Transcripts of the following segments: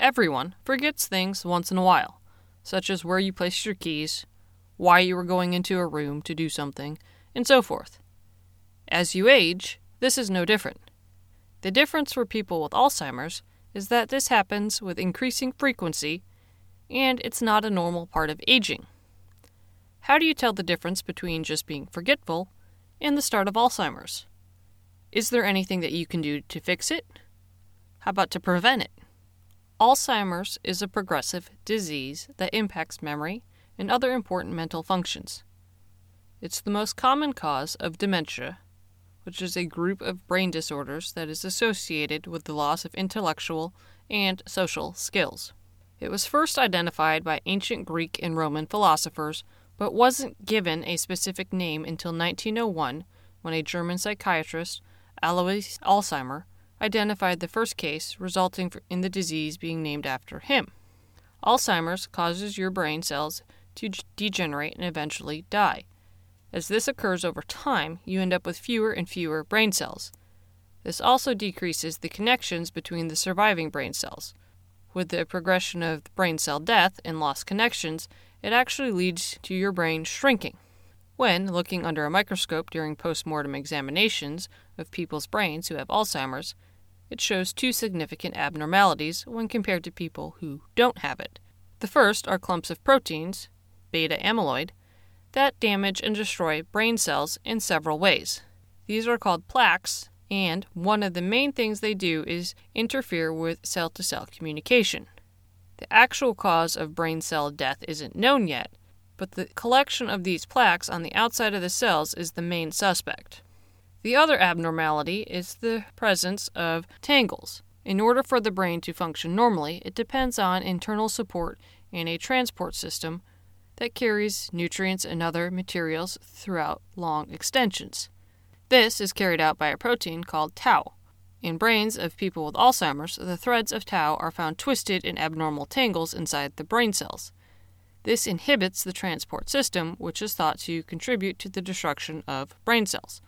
Everyone forgets things once in a while, such as where you placed your keys, why you were going into a room to do something, and so forth. As you age, this is no different. The difference for people with Alzheimer's is that this happens with increasing frequency and it's not a normal part of aging. How do you tell the difference between just being forgetful and the start of Alzheimer's? Is there anything that you can do to fix it? How about to prevent it? Alzheimer's is a progressive disease that impacts memory and other important mental functions. It's the most common cause of dementia, which is a group of brain disorders that is associated with the loss of intellectual and social skills. It was first identified by ancient Greek and Roman philosophers, but wasn't given a specific name until 1901 when a German psychiatrist, Alois Alzheimer, identified the first case resulting in the disease being named after him. Alzheimer's causes your brain cells to degenerate and eventually die. As this occurs over time, you end up with fewer and fewer brain cells. This also decreases the connections between the surviving brain cells. With the progression of brain cell death and lost connections, it actually leads to your brain shrinking. When looking under a microscope during post mortem examinations of people's brains who have Alzheimer's, it shows two significant abnormalities when compared to people who don't have it. The first are clumps of proteins, beta amyloid, that damage and destroy brain cells in several ways. These are called plaques, and one of the main things they do is interfere with cell to cell communication. The actual cause of brain cell death isn't known yet, but the collection of these plaques on the outside of the cells is the main suspect. The other abnormality is the presence of tangles. In order for the brain to function normally, it depends on internal support in a transport system that carries nutrients and other materials throughout long extensions. This is carried out by a protein called tau. In brains of people with Alzheimer's, the threads of tau are found twisted in abnormal tangles inside the brain cells. This inhibits the transport system, which is thought to contribute to the destruction of brain cells.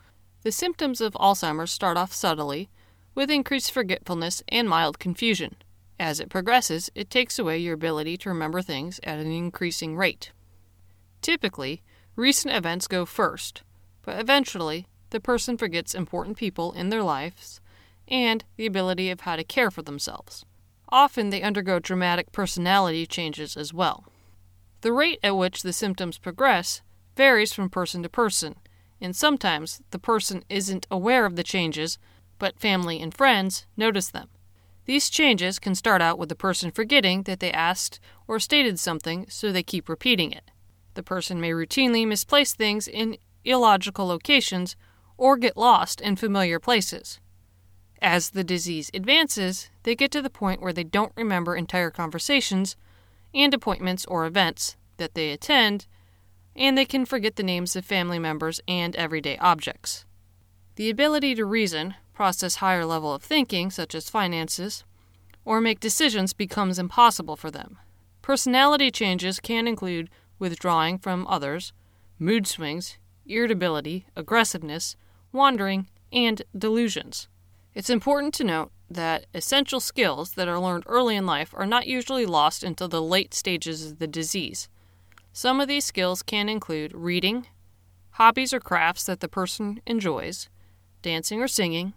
The symptoms of Alzheimer's start off subtly, with increased forgetfulness and mild confusion. As it progresses, it takes away your ability to remember things at an increasing rate. Typically, recent events go first, but eventually, the person forgets important people in their lives and the ability of how to care for themselves. Often, they undergo dramatic personality changes as well. The rate at which the symptoms progress varies from person to person and sometimes the person isn't aware of the changes, but family and friends notice them. These changes can start out with the person forgetting that they asked or stated something, so they keep repeating it. The person may routinely misplace things in illogical locations or get lost in familiar places. As the disease advances, they get to the point where they don't remember entire conversations and appointments or events that they attend and they can forget the names of family members and everyday objects. The ability to reason, process higher level of thinking, such as finances, or make decisions becomes impossible for them. Personality changes can include withdrawing from others, mood swings, irritability, aggressiveness, wandering, and delusions. It's important to note that essential skills that are learned early in life are not usually lost until the late stages of the disease. Some of these skills can include reading, hobbies or crafts that the person enjoys, dancing or singing,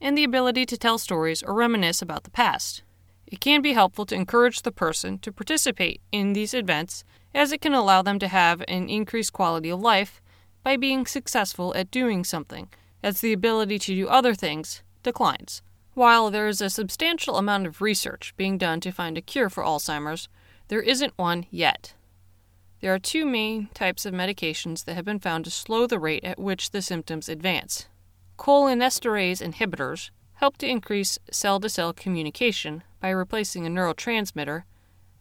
and the ability to tell stories or reminisce about the past. It can be helpful to encourage the person to participate in these events as it can allow them to have an increased quality of life by being successful at doing something, as the ability to do other things declines. While there is a substantial amount of research being done to find a cure for Alzheimer's, there isn't one yet. There are two main types of medications that have been found to slow the rate at which the symptoms advance cholinesterase inhibitors, help to increase cell to cell communication by replacing a neurotransmitter,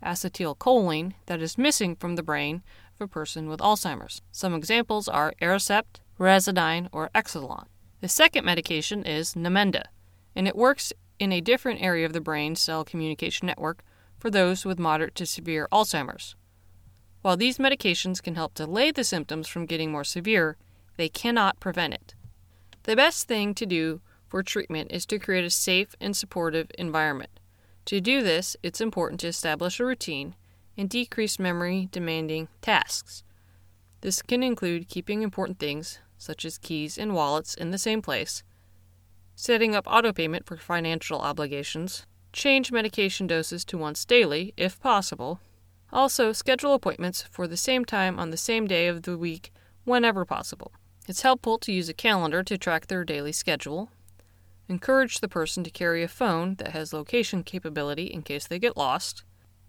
acetylcholine, that is missing from the brain of a person with Alzheimer's. Some examples are Aricept, Razadyne, or Exelon. The second medication is Namenda, and it works in a different area of the brain cell communication network for those with moderate to severe Alzheimer's. While these medications can help delay the symptoms from getting more severe, they cannot prevent it. The best thing to do for treatment is to create a safe and supportive environment. To do this, it's important to establish a routine and decrease memory demanding tasks. This can include keeping important things, such as keys and wallets, in the same place, setting up autopayment for financial obligations, change medication doses to once daily, if possible. Also, schedule appointments for the same time on the same day of the week whenever possible. It's helpful to use a calendar to track their daily schedule. Encourage the person to carry a phone that has location capability in case they get lost.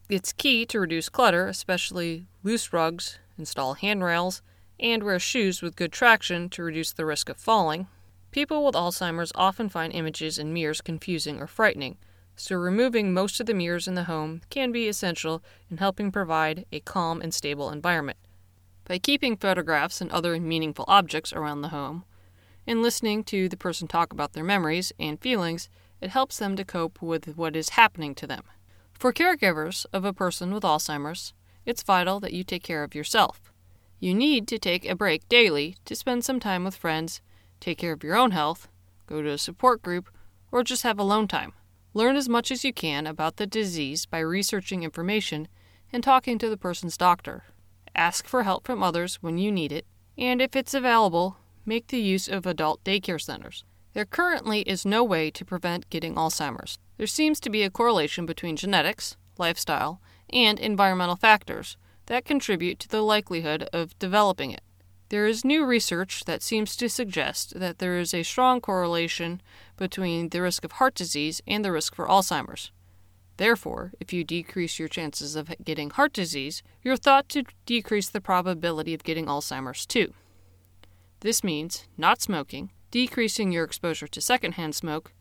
It's key to reduce clutter, especially loose rugs, install handrails, and wear shoes with good traction to reduce the risk of falling. People with Alzheimer's often find images in mirrors confusing or frightening, so removing most of the mirrors in the home can be essential in helping provide a calm and stable environment. By keeping photographs and other meaningful objects around the home, and listening to the person talk about their memories and feelings, it helps them to cope with what is happening to them. For caregivers of a person with Alzheimer's, it's vital that you take care of yourself. You need to take a break daily to spend some time with friends take care of your own health, go to a support group, or just have alone time. Learn as much as you can about the disease by researching information and talking to the person's doctor. Ask for help from others when you need it, and if it's available, make the use of adult daycare centers. There currently is no way to prevent getting Alzheimer's. There seems to be a correlation between genetics, lifestyle, and environmental factors that contribute to the likelihood of developing it. There is new research that seems to suggest that there is a strong correlation between the risk of heart disease and the risk for Alzheimer's. Therefore, if you decrease your chances of getting heart disease, you're thought to decrease the probability of getting Alzheimer's too. This means not smoking, decreasing your exposure to secondhand smoke,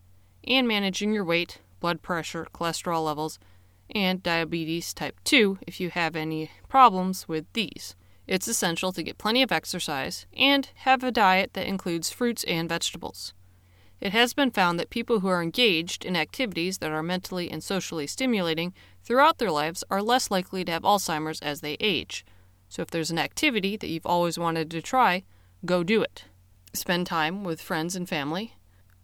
and managing your weight, blood pressure, cholesterol levels, and diabetes type 2 if you have any problems with these. It's essential to get plenty of exercise and have a diet that includes fruits and vegetables. It has been found that people who are engaged in activities that are mentally and socially stimulating throughout their lives are less likely to have Alzheimer's as they age. So if there's an activity that you've always wanted to try, go do it. Spend time with friends and family,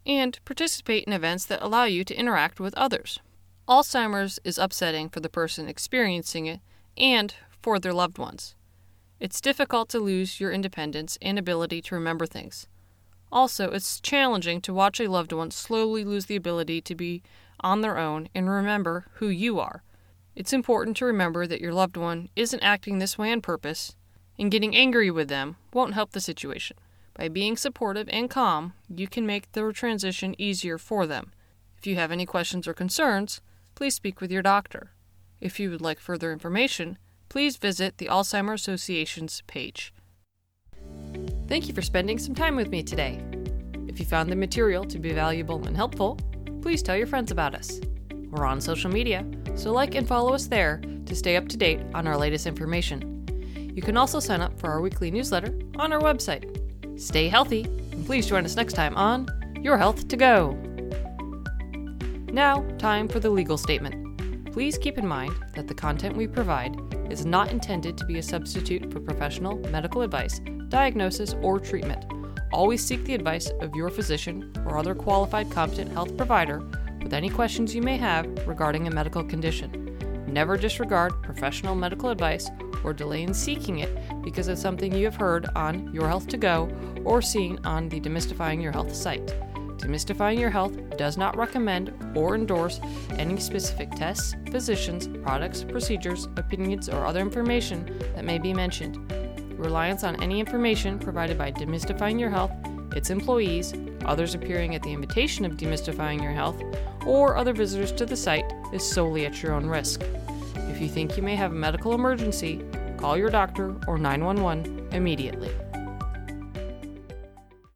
and participate in events that allow you to interact with others. Alzheimer's is upsetting for the person experiencing it and for their loved ones. It's difficult to lose your independence and ability to remember things. Also, it's challenging to watch a loved one slowly lose the ability to be on their own and remember who you are. It's important to remember that your loved one isn't acting this way on purpose, and getting angry with them won't help the situation. By being supportive and calm, you can make the transition easier for them. If you have any questions or concerns, please speak with your doctor. If you would like further information, please visit the Alzheimer Association's page. Thank you for spending some time with me today. If you found the material to be valuable and helpful, please tell your friends about us. We're on social media, so like and follow us there to stay up to date on our latest information. You can also sign up for our weekly newsletter on our website. Stay healthy, and please join us next time on Your Health to Go. Now, time for the legal statement. Please keep in mind that the content we provide is not intended to be a substitute for professional medical advice, diagnosis, or treatment. Always seek the advice of your physician or other qualified competent health provider with any questions you may have regarding a medical condition. Never disregard professional medical advice or delay in seeking it because of something you have heard on Your Health to Go or seen on the Demystifying Your Health site. Demystifying Your Health does not recommend or endorse any specific tests, physicians, products, procedures, opinions, or other information that may be mentioned. Reliance on any information provided by Demystifying Your Health, its employees, others appearing at the invitation of Demystifying Your Health, or other visitors to the site is solely at your own risk. If you think you may have a medical emergency, call your doctor or 911 immediately.